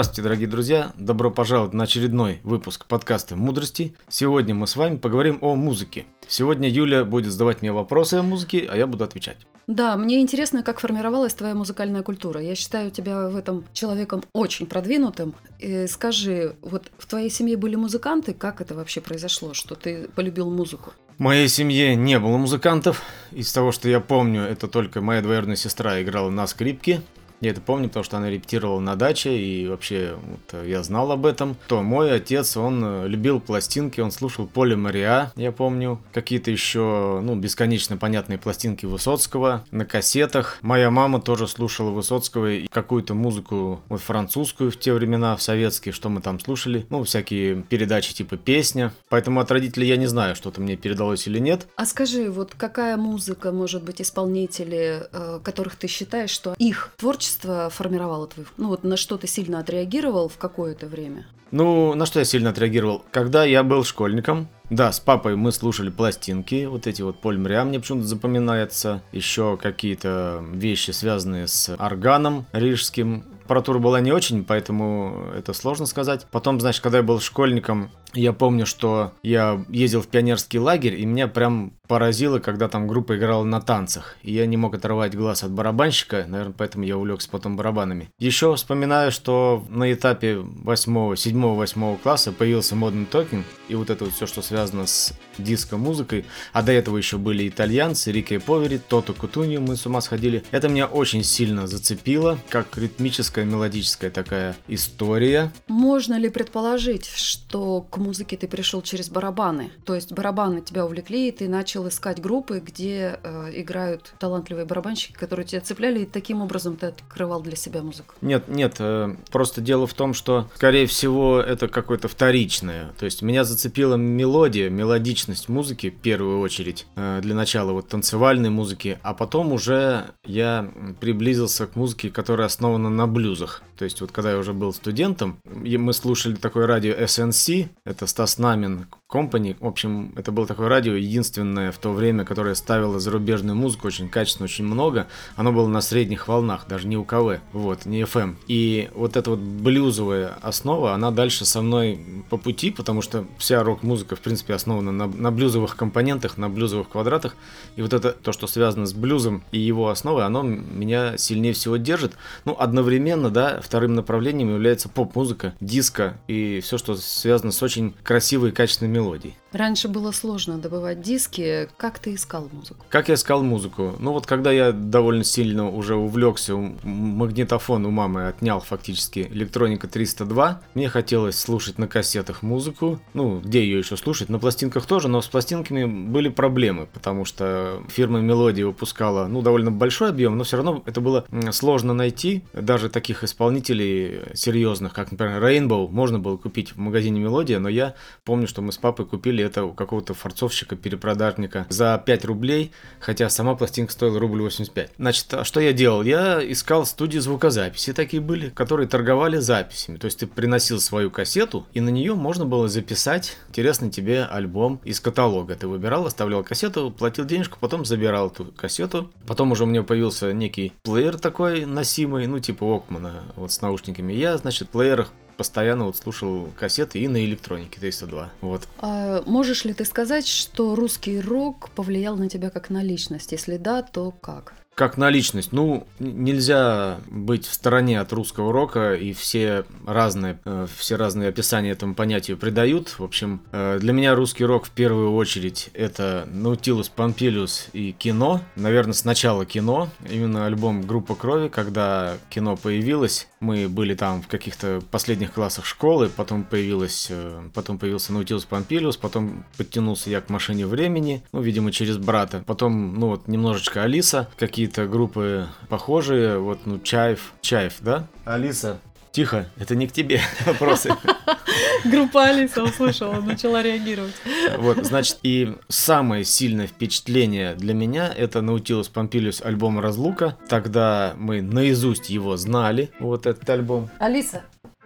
Здравствуйте, дорогие друзья! Добро пожаловать на очередной выпуск подкаста «Мудрости». Сегодня мы с вами поговорим о музыке. Сегодня Юля будет задавать мне вопросы о музыке, а я буду отвечать. Да, мне интересно, как формировалась твоя музыкальная культура. Я считаю тебя в этом человеком очень продвинутым. И скажи, вот в твоей семье были музыканты? Как это вообще произошло, что ты полюбил музыку? В моей семье не было музыкантов. Из того, что я помню, это только моя двоюродная сестра играла на скрипке. Я это помню, потому что она репетировала на даче, и вообще вот, я знал об этом. То мой отец, он э, любил пластинки, он слушал Поле Мариа, я помню. Какие-то еще, ну, бесконечно понятные пластинки Высоцкого на кассетах. Моя мама тоже слушала Высоцкого и какую-то музыку вот французскую в те времена, в советские, что мы там слушали. Ну, всякие передачи типа «Песня». Поэтому от родителей я не знаю, что-то мне передалось или нет. А скажи, вот какая музыка, может быть, исполнители, э, которых ты считаешь, что их творчество творчество формировало твой... Ну вот на что ты сильно отреагировал в какое-то время? Ну, на что я сильно отреагировал? Когда я был школьником, да, с папой мы слушали пластинки, вот эти вот Поль Мря мне почему-то запоминается, еще какие-то вещи, связанные с органом рижским. Аппаратура была не очень, поэтому это сложно сказать. Потом, значит, когда я был школьником, я помню, что я ездил в пионерский лагерь, и меня прям поразило, когда там группа играла на танцах. И я не мог оторвать глаз от барабанщика, наверное, поэтому я увлекся потом барабанами. Еще вспоминаю, что на этапе 8, 7, 8 класса появился модный токен, и вот это вот все, что связано с диско-музыкой. А до этого еще были итальянцы, Рика и Повери, Тото Кутунью, мы с ума сходили. Это меня очень сильно зацепило, как ритмическая, мелодическая такая история. Можно ли предположить, что к музыке ты пришел через барабаны. То есть барабаны тебя увлекли, и ты начал искать группы, где э, играют талантливые барабанщики, которые тебя цепляли, и таким образом ты открывал для себя музыку. Нет, нет, э, просто дело в том, что, скорее всего, это какое-то вторичное. То есть меня зацепила мелодия, мелодичность музыки в первую очередь. Э, для начала вот танцевальной музыки, а потом уже я приблизился к музыке, которая основана на блюзах. То есть вот когда я уже был студентом, мы слушали такое радио SNC, это Стас Намин Company. В общем, это было такое радио, единственное в то время, которое ставило зарубежную музыку очень качественно, очень много. Оно было на средних волнах, даже не УКВ, вот, не FM. И вот эта вот блюзовая основа, она дальше со мной по пути, потому что вся рок-музыка, в принципе, основана на, на блюзовых компонентах, на блюзовых квадратах. И вот это, то, что связано с блюзом и его основой, оно меня сильнее всего держит. Ну, одновременно, да, вторым направлением является поп-музыка, диско и все, что связано с очень красивой и качественной мелодий. Раньше было сложно добывать диски. Как ты искал музыку? Как я искал музыку? Ну вот когда я довольно сильно уже увлекся, магнитофон у мамы отнял фактически электроника 302, мне хотелось слушать на кассетах музыку. Ну, где ее еще слушать? На пластинках тоже, но с пластинками были проблемы, потому что фирма Мелодия выпускала, ну, довольно большой объем, но все равно это было сложно найти. Даже таких исполнителей серьезных, как, например, Rainbow, можно было купить в магазине Мелодия, но я помню, что мы с папой купили это у какого-то форцовщика, перепродажника за 5 рублей, хотя сама пластинка стоила рубль 85. Значит, а что я делал? Я искал студии звукозаписи, такие были, которые торговали записями. То есть ты приносил свою кассету, и на нее можно было записать интересный тебе альбом из каталога. Ты выбирал, оставлял кассету, платил денежку, потом забирал эту кассету. Потом уже у меня появился некий плеер такой носимый, ну типа Окмана, вот с наушниками. Я, значит, в плеерах постоянно вот слушал кассеты и на электронике 302. Вот. А можешь ли ты сказать, что русский рок повлиял на тебя как на личность? Если да, то как? как на личность. Ну, нельзя быть в стороне от русского рока, и все разные, э, все разные описания этому понятию придают. В общем, э, для меня русский рок в первую очередь это Наутилус Помпилиус и кино. Наверное, сначала кино, именно альбом «Группа крови», когда кино появилось. Мы были там в каких-то последних классах школы, потом появилась, э, потом появился Наутилус Помпилиус, потом подтянулся я к машине времени, ну, видимо, через брата. Потом, ну, вот немножечко Алиса, какие какие-то группы похожие, вот, ну, Чаев, Чаев, да? Алиса, тихо, это не к тебе вопросы. Группа Алиса услышала, начала реагировать. Вот, значит, и самое сильное впечатление для меня это Наутилус Помпилиус альбом «Разлука». Тогда мы наизусть его знали, вот этот альбом. Алиса,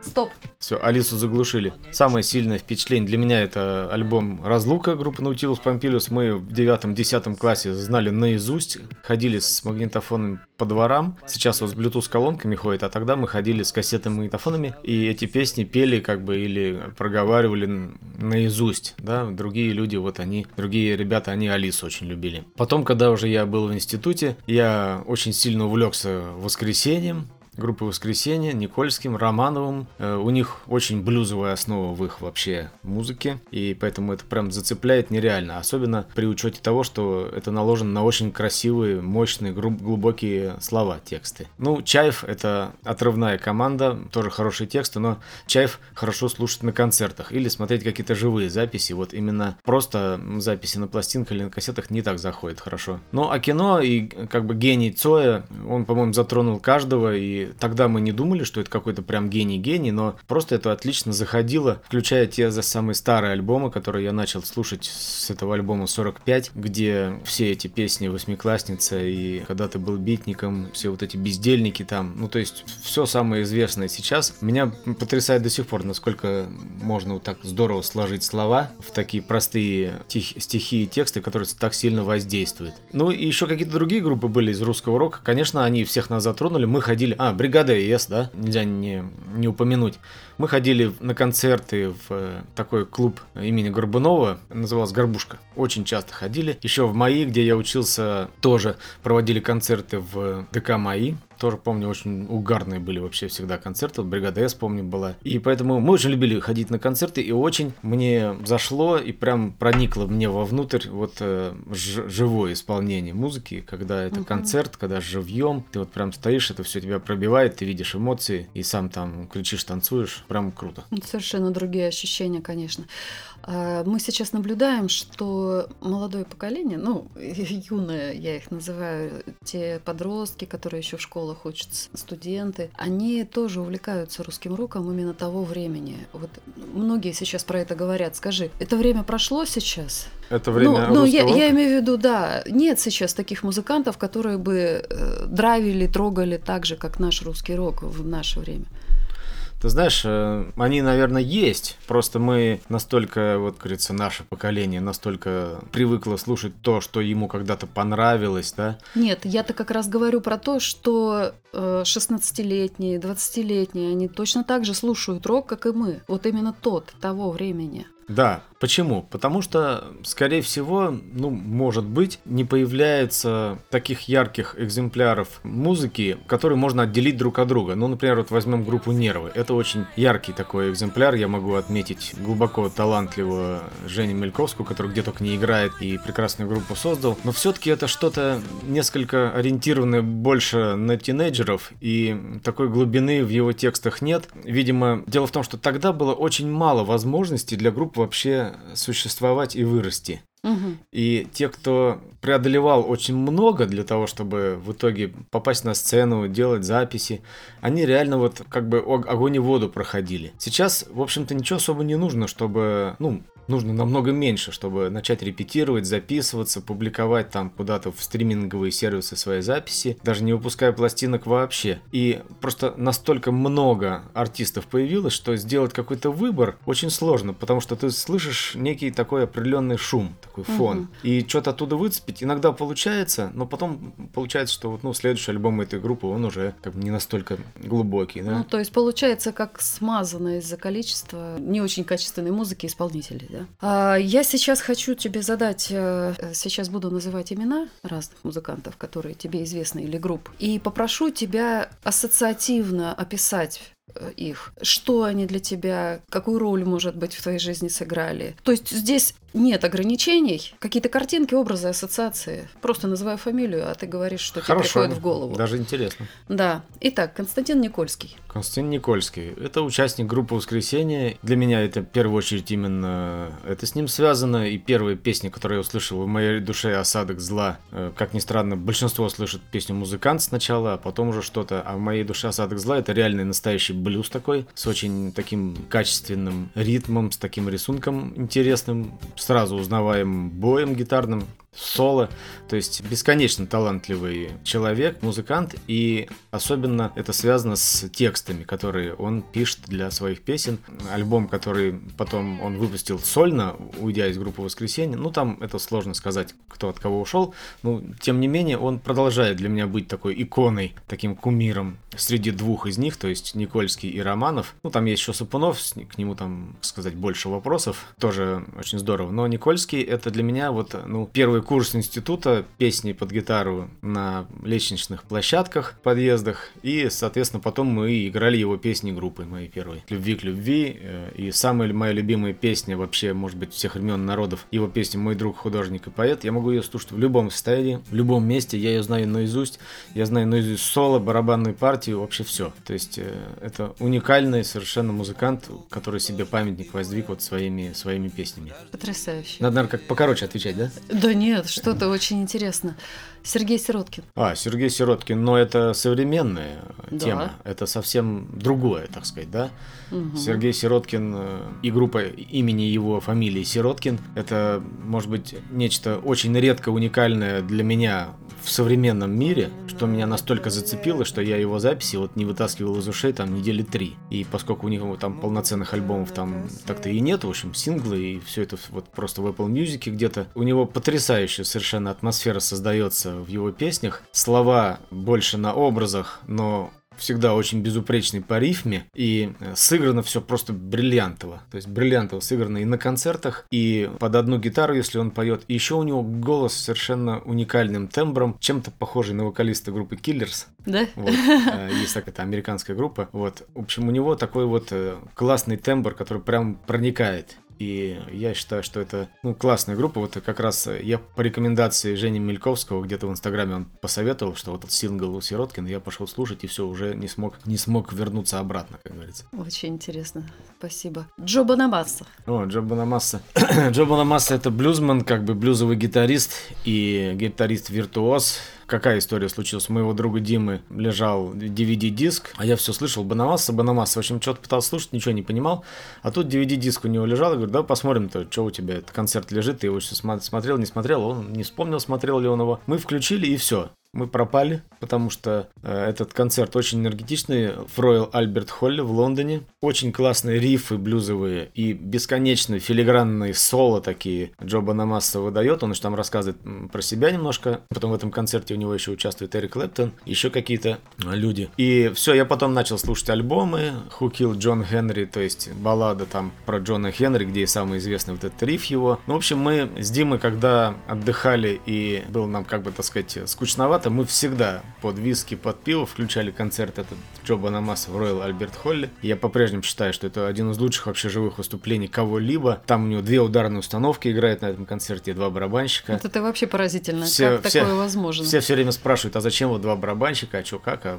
Стоп. Все, Алису заглушили. Самое сильное впечатление для меня это альбом «Разлука» группы Nautilus Pompilius. Мы в девятом-десятом классе знали наизусть, ходили с магнитофоном по дворам. Сейчас вот с Bluetooth колонками ходит, а тогда мы ходили с кассетами магнитофонами и эти песни пели как бы или проговаривали наизусть, да. Другие люди, вот они, другие ребята, они Алису очень любили. Потом, когда уже я был в институте, я очень сильно увлекся воскресеньем, группы «Воскресенье», Никольским, Романовым. Э, у них очень блюзовая основа в их вообще музыке, и поэтому это прям зацепляет нереально, особенно при учете того, что это наложено на очень красивые, мощные, глубокие слова, тексты. Ну, Чаев — это отрывная команда, тоже хорошие тексты, но Чаев хорошо слушать на концертах или смотреть какие-то живые записи, вот именно просто записи на пластинках или на кассетах не так заходит хорошо. Ну, а кино и как бы гений Цоя, он, по-моему, затронул каждого, и тогда мы не думали, что это какой-то прям гений-гений, но просто это отлично заходило, включая те за самые старые альбомы, которые я начал слушать с этого альбома 45, где все эти песни «Восьмиклассница» и «Когда ты был битником», все вот эти бездельники там, ну то есть все самое известное сейчас. Меня потрясает до сих пор, насколько можно вот так здорово сложить слова в такие простые тих, стихи и тексты, которые так сильно воздействуют. Ну и еще какие-то другие группы были из русского рока. Конечно, они всех нас затронули. Мы ходили... А, бригада ЕС, да, нельзя не, не упомянуть. Мы ходили на концерты в э, такой клуб имени Горбунова, назывался Горбушка. Очень часто ходили. Еще в МАИ, где я учился, тоже проводили концерты в ДК МАИ. Тоже помню, очень угарные были вообще всегда концерты. Вот Бригада С, помню, была. И поэтому мы очень любили ходить на концерты, и очень мне зашло и прям проникло мне вовнутрь вот э, живое исполнение музыки, когда это угу. концерт, когда живьем, ты вот прям стоишь, это все тебя пробивает, ты видишь эмоции, и сам там кричишь, танцуешь, прям круто. Совершенно другие ощущения, конечно. А, мы сейчас наблюдаем, что молодое поколение, ну, юное, я их называю, те подростки, которые еще в школах учатся, студенты, они тоже увлекаются русским роком именно того времени. Вот многие сейчас про это говорят. Скажи, это время прошло сейчас? Это время Ну, ну я, я имею в виду, да, нет сейчас таких музыкантов, которые бы э, драйвили, трогали так же, как наш русский рок в наше время. Ты знаешь, э, они, наверное, есть. Просто мы настолько, вот, говорится, наше поколение настолько привыкло слушать то, что ему когда-то понравилось, да? Нет, я-то как раз говорю про то, что 16-летние, э, 20-летние, они точно так же слушают рок, как и мы. Вот именно тот, того времени. Да, почему? Потому что, скорее всего, ну, может быть, не появляется таких ярких экземпляров музыки, которые можно отделить друг от друга. Ну, например, вот возьмем группу Нервы. Это очень яркий такой экземпляр. Я могу отметить глубоко талантливого Женю Мельковскую, который где только не играет и прекрасную группу создал. Но все-таки это что-то несколько ориентированное больше на тинейджеров, и такой глубины в его текстах нет. Видимо, дело в том, что тогда было очень мало возможностей для групп вообще существовать и вырасти. Угу. И те, кто преодолевал очень много для того, чтобы в итоге попасть на сцену, делать записи, они реально вот как бы огонь и воду проходили. Сейчас, в общем-то, ничего особо не нужно, чтобы, ну, нужно намного меньше, чтобы начать репетировать, записываться, публиковать там куда-то в стриминговые сервисы свои записи, даже не выпуская пластинок вообще. И просто настолько много артистов появилось, что сделать какой-то выбор очень сложно, потому что ты слышишь некий такой определенный шум, такой фон. Угу. И что-то оттуда выцепить иногда получается, но потом получается, что вот ну, следующий альбом этой группы, он уже как бы не настолько глубокий. Да? Ну, то есть получается как смазано из-за количества не очень качественной музыки исполнителей да. А, я сейчас хочу тебе задать, э, сейчас буду называть имена разных музыкантов, которые тебе известны или групп, и попрошу тебя ассоциативно описать их, что они для тебя, какую роль, может быть, в твоей жизни сыграли. То есть здесь нет ограничений, какие-то картинки, образы, ассоциации. Просто называю фамилию, а ты говоришь, что Хорошо, тебе приходит в голову. Даже интересно. Да. Итак, Константин Никольский. Константин Никольский. Это участник группы «Воскресенье». Для меня это в первую очередь именно это с ним связано. И первая песня, которую я услышал в моей душе «Осадок зла». Э, как ни странно, большинство слышит песню «Музыкант» сначала, а потом уже что-то. А в моей душе «Осадок зла» это реальный настоящий блюз такой, с очень таким качественным ритмом, с таким рисунком интересным, сразу узнаваем боем гитарным. Соло. То есть бесконечно талантливый человек, музыкант, и особенно это связано с текстами, которые он пишет для своих песен. Альбом, который потом он выпустил сольно, уйдя из группы «Воскресенье», ну там это сложно сказать, кто от кого ушел, но тем не менее он продолжает для меня быть такой иконой, таким кумиром среди двух из них, то есть Никольский и Романов. Ну там есть еще Сапунов, к нему там, сказать, больше вопросов, тоже очень здорово. Но Никольский это для меня вот, ну, первый курс института песни под гитару на лестничных площадках, подъездах, и, соответственно, потом мы играли его песни группы моей первой. «Любви к любви», э, и самая моя любимая песня вообще, может быть, всех времен народов, его песня «Мой друг, художник и поэт», я могу ее слушать в любом состоянии, в любом месте, я ее знаю наизусть, я знаю наизусть соло, барабанную партию, вообще все. То есть э, это уникальный совершенно музыкант, который себе памятник воздвиг вот своими, своими песнями. Потрясающе. Надо, наверное, как покороче отвечать, да? Да нет, что-то очень интересно. Сергей Сироткин. А, Сергей Сироткин, но это современная да. тема, это совсем другое, так сказать, да? Угу. Сергей Сироткин э, и группа имени его фамилии Сироткин, это, может быть, нечто очень редко уникальное для меня в современном мире, что меня настолько зацепило, что я его записи вот не вытаскивал из ушей там недели три. И поскольку у них там полноценных альбомов там так-то и нет, в общем, синглы и все это вот просто в Apple Music где-то, у него потрясающая совершенно атмосфера создается в его песнях. Слова больше на образах, но всегда очень безупречный по рифме, и э, сыграно все просто бриллиантово. То есть бриллиантово сыграно и на концертах, и под одну гитару, если он поет. И еще у него голос совершенно уникальным тембром, чем-то похожий на вокалиста группы Killers. Да? Вот. Э, есть такая американская группа. Вот. В общем, у него такой вот э, классный тембр, который прям проникает. И я считаю, что это ну, классная группа. Вот как раз я по рекомендации Жени Мельковского где-то в Инстаграме он посоветовал, что вот этот сингл у Сироткина, я пошел слушать и все, уже не смог, не смог вернуться обратно, как говорится. Очень интересно. Спасибо. Джо Бонамасса. О, Джо Бонамасса. Джо Бонамасса это блюзман, как бы блюзовый гитарист и гитарист-виртуоз какая история случилась. У моего друга Димы лежал DVD-диск, а я все слышал, Банамасса, Банамасса. В общем, что-то пытался слушать, ничего не понимал. А тут DVD-диск у него лежал, я говорю, да посмотрим-то, что у тебя, этот концерт лежит, ты его еще смотрел, не смотрел, он не вспомнил, смотрел ли он его. Мы включили и все мы пропали, потому что э, этот концерт очень энергетичный в Royal Albert Hall в Лондоне. Очень классные рифы блюзовые и бесконечные филигранные соло такие Джо Банамасса выдает. Он же там рассказывает про себя немножко. Потом в этом концерте у него еще участвует Эрик Клэптон, еще какие-то люди. И все, я потом начал слушать альбомы Who Killed John Henry, то есть баллада там про Джона Хенри, где и самый известный вот этот риф его. Ну, в общем, мы с Димой, когда отдыхали и был нам, как бы, так сказать, скучновато, формата мы всегда под виски, под пиво включали концерт этот Джо Банамаса в Royal Альберт Холле. Я по-прежнему считаю, что это один из лучших вообще живых выступлений кого-либо. Там у него две ударные установки играет на этом концерте, два барабанщика. Вот это вообще поразительно, все, как все, такое возможно. Все все время спрашивают, а зачем вот два барабанщика, а что, как, а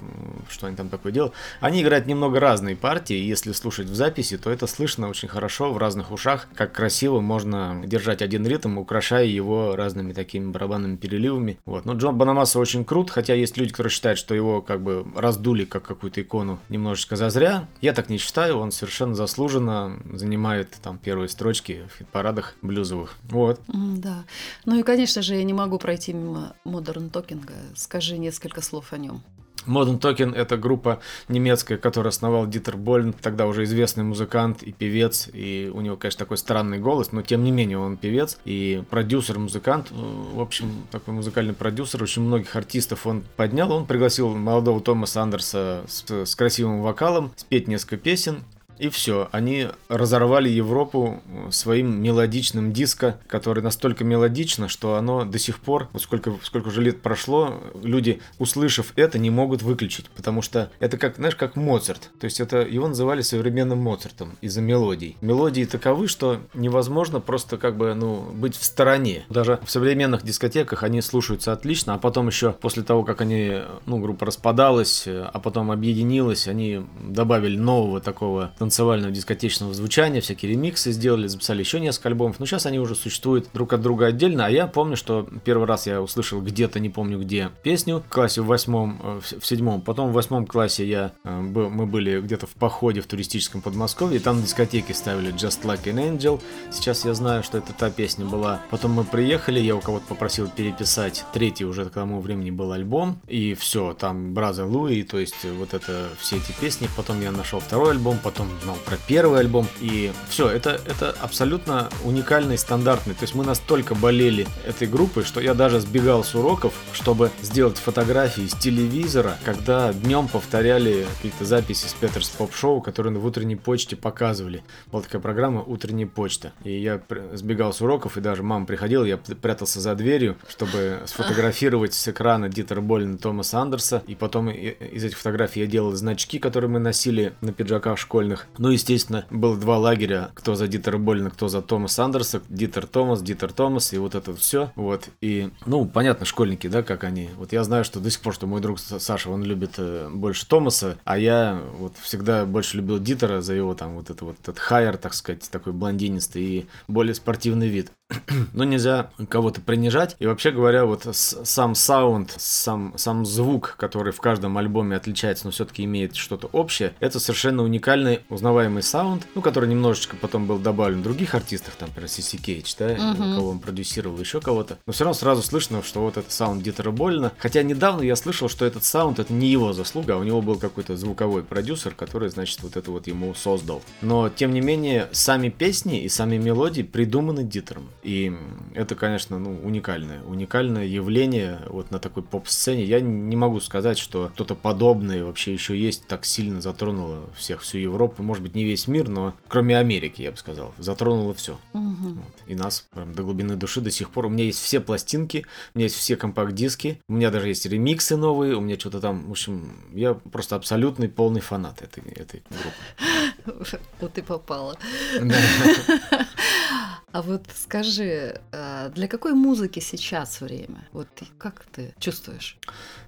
что они там такое делают. Они играют немного разные партии, если слушать в записи, то это слышно очень хорошо в разных ушах, как красиво можно держать один ритм, украшая его разными такими барабанными переливами. Вот. Но Джон Банамаса очень очень крут, хотя есть люди, которые считают, что его как бы раздули как какую-то икону немножечко зазря. Я так не считаю, он совершенно заслуженно занимает там первые строчки в хит-парадах блюзовых. Вот. Да. Ну и, конечно же, я не могу пройти мимо Modern Talking. Скажи несколько слов о нем. Modern Token — это группа немецкая, которую основал Дитер Больн, тогда уже известный музыкант и певец, и у него, конечно, такой странный голос, но тем не менее он певец и продюсер, музыкант, в общем, такой музыкальный продюсер, очень многих артистов он поднял, он пригласил молодого Томаса Андерса с, с красивым вокалом спеть несколько песен, и все, они разорвали Европу э, своим мелодичным диско, который настолько мелодично, что оно до сих пор, вот сколько, сколько уже лет прошло, люди, услышав это, не могут выключить, потому что это как, знаешь, как Моцарт. То есть это его называли современным Моцартом из-за мелодий. Мелодии таковы, что невозможно просто как бы, ну, быть в стороне. Даже в современных дискотеках они слушаются отлично, а потом еще после того, как они, ну, группа распадалась, э, а потом объединилась, они добавили нового такого танцевального дискотечного звучания, всякие ремиксы сделали, записали еще несколько альбомов. Но сейчас они уже существуют друг от друга отдельно. А я помню, что первый раз я услышал где-то, не помню где, песню в классе в восьмом, э, в седьмом. Потом в восьмом классе я, э, мы были где-то в походе в туристическом Подмосковье, и там на дискотеке ставили Just Like an Angel. Сейчас я знаю, что это та песня была. Потом мы приехали, я у кого-то попросил переписать третий уже к тому времени был альбом, и все, там Brother Louie, то есть вот это все эти песни. Потом я нашел второй альбом, потом знал про первый альбом, и все, это, это абсолютно уникальный, стандартный. То есть мы настолько болели этой группой, что я даже сбегал с уроков, чтобы сделать фотографии с телевизора, когда днем повторяли какие-то записи с Peters Pop Show, которые в утренней почте показывали. Была такая программа «Утренняя почта». И я сбегал с уроков, и даже мама приходила, я прятался за дверью, чтобы сфотографировать с экрана Дитера Боллина Томаса Андерса. И потом из этих фотографий я делал значки, которые мы носили на пиджаках школьных. Ну, естественно, было два лагеря, кто за Дитера Боллина, кто за Томаса Андерса. Дитер Томас, Дитер Томас, и вот это все. Вот. И, ну, понятно, школьники, да, как они. Вот я знаю, что до сих пор, что мой друг Саша, он любит э, больше Томаса, а я вот всегда больше любил Дитера за его там вот это вот этот хайер, так сказать, такой блондинистый и более спортивный вид. Но нельзя кого-то принижать. И вообще говоря, вот сам саунд, сам, сам звук, который в каждом альбоме отличается, но все-таки имеет что-то общее, это совершенно уникальный, узнаваемый саунд, ну, который немножечко потом был добавлен в других артистах, там, например, C.C. Catch, да, uh-huh. кого он продюсировал, еще кого-то. Но все равно сразу слышно, что вот этот саунд Дитера Болена. Хотя недавно я слышал, что этот саунд это не его заслуга, а у него был какой-то звуковой продюсер, который, значит, вот это вот ему создал. Но, тем не менее, сами песни и сами мелодии придуманы Дитером. И это, конечно, ну, уникальное, уникальное явление вот на такой поп-сцене. Я не могу сказать, что что-то подобное вообще еще есть, так сильно затронуло всех, всю Европу, может быть, не весь мир, но кроме Америки, я бы сказал, затронуло все. Угу. Вот. И нас прям до глубины души до сих пор. У меня есть все пластинки, у меня есть все компакт-диски, у меня даже есть ремиксы новые, у меня что-то там, в общем, я просто абсолютный полный фанат этой, этой группы. Вот и попала. А вот скажи, а, для какой музыки сейчас время? Вот как ты чувствуешь?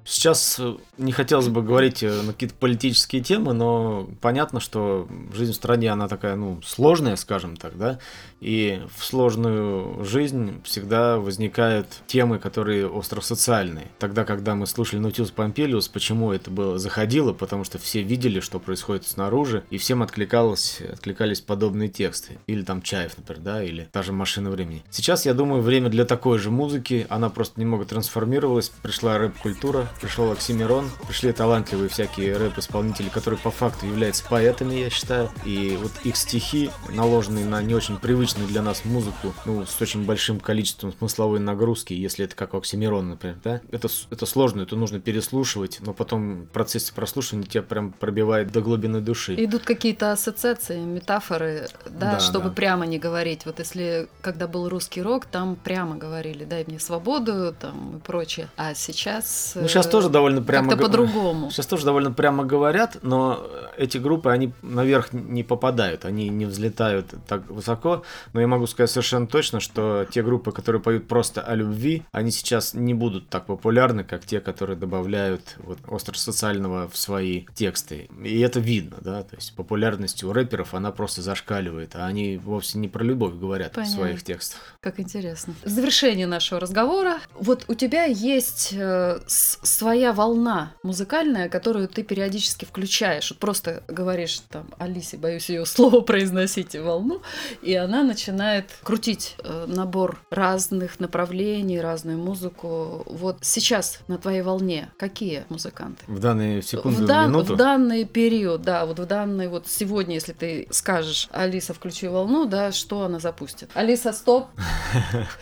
Сейчас э, не хотелось бы говорить э, на какие-то политические темы, но понятно, что жизнь в стране, она такая, ну, сложная, скажем так, да, и в сложную жизнь всегда возникают темы, которые остро-социальные. Тогда, когда мы слушали Нутиус Помпелиус, почему это было заходило? Потому что все видели, что происходит снаружи, и всем откликалось, откликались подобные тексты. Или там Чаев, например, да, или даже Машина времени. Сейчас, я думаю, время для такой же музыки, она просто немного трансформировалась, пришла рэп-культура, пришел Оксимирон, пришли талантливые всякие рэп-исполнители, которые по факту являются поэтами, я считаю, и вот их стихи, наложенные на не очень привычную для нас музыку, ну, с очень большим количеством смысловой нагрузки, если это как Оксимирон, например, да, это, это сложно, это нужно переслушивать, но потом в процессе прослушивания тебя прям пробивает до глубины души. Идут какие-то ассоциации, метафоры, да, да чтобы да. прямо не говорить. Вот если, когда был русский рок, там прямо говорили, дай мне свободу, там и прочее. А сейчас... Ну, сейчас тоже довольно прямо... Как-то по-другому. Сейчас тоже довольно прямо говорят, но эти группы, они наверх не попадают, они не взлетают так высоко, но я могу сказать совершенно точно, что те группы, которые поют просто о любви, они сейчас не будут так популярны, как те, которые добавляют вот остро-социального в свои тексты. И это видно, да, то есть популярность у рэперов, она просто зашкаливает, а они вовсе не про любовь говорят Понятно. в своих текстах. Как интересно. В завершение нашего разговора, вот у тебя есть э, своя волна музыкальная, которую ты периодически включаешь. Вот просто говоришь там Алисе, боюсь ее слово произносить, волну, и она начинает крутить э, набор разных направлений, разную музыку. Вот сейчас на твоей волне какие музыканты? В данную секунду, в, дан, минуту? В данный период, да, вот в данный вот сегодня, если ты скажешь, Алиса, включи волну, да, что она запустит? Алиса, стоп!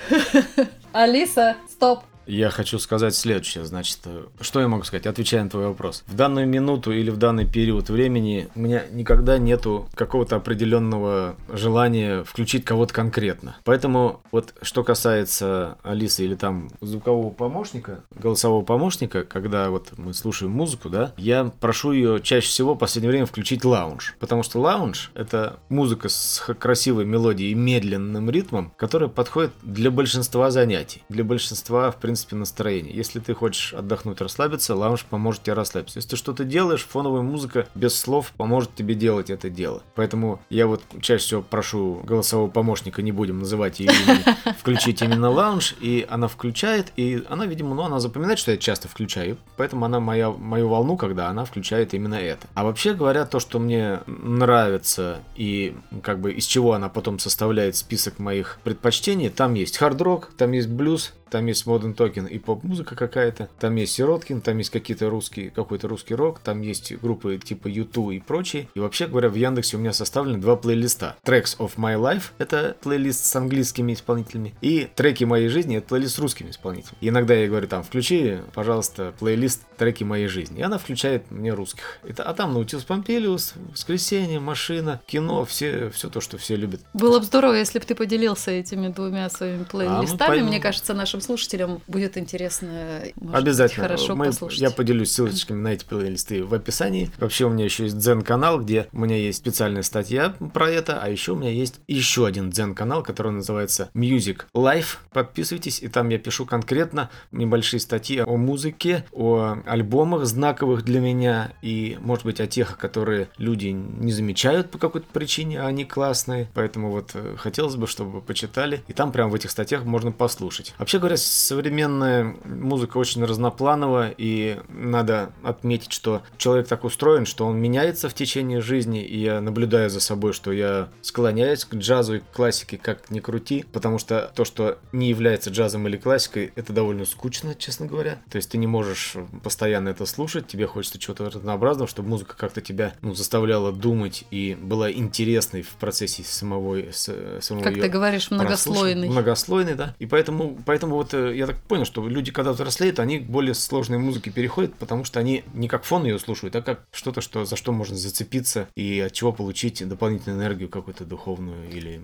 Алиса, стоп! Я хочу сказать следующее, значит, э, что я могу сказать, отвечая на твой вопрос. В данную минуту или в данный период времени у меня никогда нету какого-то определенного желания включить кого-то конкретно. Поэтому вот что касается Алисы или там звукового помощника, голосового помощника, когда вот мы слушаем музыку, да, я прошу ее чаще всего в последнее время включить лаунж. Потому что лаунж — это музыка с красивой мелодией и медленным ритмом, которая подходит для большинства занятий. Для большинства, в принципе, принципе, настроение. Если ты хочешь отдохнуть, расслабиться, лаунж поможет тебе расслабиться. Если ты что-то делаешь, фоновая музыка без слов поможет тебе делать это дело. Поэтому я вот чаще всего прошу голосового помощника, не будем называть ее имени, включить именно лаунж, и она включает, и она, видимо, ну, она запоминает, что я часто включаю, поэтому она моя, мою волну, когда она включает именно это. А вообще говоря, то, что мне нравится и как бы из чего она потом составляет список моих предпочтений, там есть хард-рок, там есть блюз, там есть Modern Token и поп-музыка какая-то, там есть Сироткин, там есть какие-то русские, какой-то русский рок, там есть группы типа YouTube и прочие. И вообще говоря, в Яндексе у меня составлены два плейлиста. Tracks of My Life — это плейлист с английскими исполнителями, и треки моей жизни — это плейлист с русскими исполнителями. И иногда я говорю там, включи, пожалуйста, плейлист треки моей жизни. И она включает мне русских. Это, а там Наутилус Помпилиус, Воскресенье, Машина, кино, все, все то, что все любят. Было бы здорово, если бы ты поделился этими двумя своими плейлистами. А, ну, Мне кажется, нашим слушателям будет интересно. Может Обязательно. Быть, хорошо Мы, послушать. Я поделюсь ссылочками на эти плейлисты в описании. Вообще у меня еще есть Дзен-канал, где у меня есть специальная статья про это, а еще у меня есть еще один Дзен-канал, который называется Music Life. Подписывайтесь, и там я пишу конкретно небольшие статьи о музыке, о альбомах знаковых для меня и, может быть, о тех, которые люди не замечают по какой-то причине, а они классные. Поэтому вот э, хотелось бы, чтобы вы почитали. И там прям в этих статьях можно послушать. Вообще говоря, современная музыка очень разнопланова, и надо отметить, что человек так устроен, что он меняется в течение жизни, и я наблюдаю за собой, что я склоняюсь к джазу и к классике, как ни крути, потому что то, что не является джазом или классикой, это довольно скучно, честно говоря. То есть ты не можешь постоянно это слушать, тебе хочется чего-то разнообразного, чтобы музыка как-то тебя ну, заставляла думать и была интересной в процессе самого, самого Как ты говоришь, многослойный. Многослойный, да. И поэтому, поэтому вот э, я так понял, что люди, когда взрослеют, они к более сложной музыке переходят, потому что они не как фон ее слушают, а как что-то, что, за что можно зацепиться и от чего получить дополнительную энергию какую-то духовную или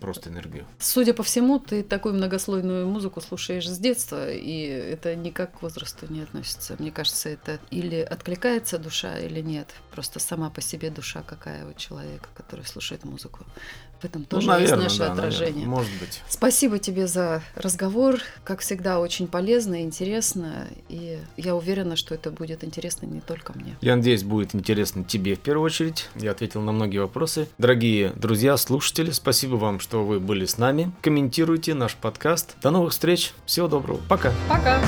просто энергию. Судя по всему, ты такую многослойную музыку слушаешь с детства, и это никак к возрасту не относится. Мне кажется, это или откликается душа, или нет. Просто сама по себе душа какая у человека, который слушает музыку. В этом ну, тоже ну, наверное, есть наше да, отражение. Наверное, может быть. Спасибо тебе за разговор. Как всегда, очень полезно и интересно. И я уверена, что это будет интересно не только мне. Я надеюсь, будет интересно тебе в первую очередь. Я ответил на многие вопросы. Дорогие друзья, слушатели, спасибо вам, что вы были с нами. Комментируйте наш подкаст. До новых встреч. Всего доброго. Пока. Пока.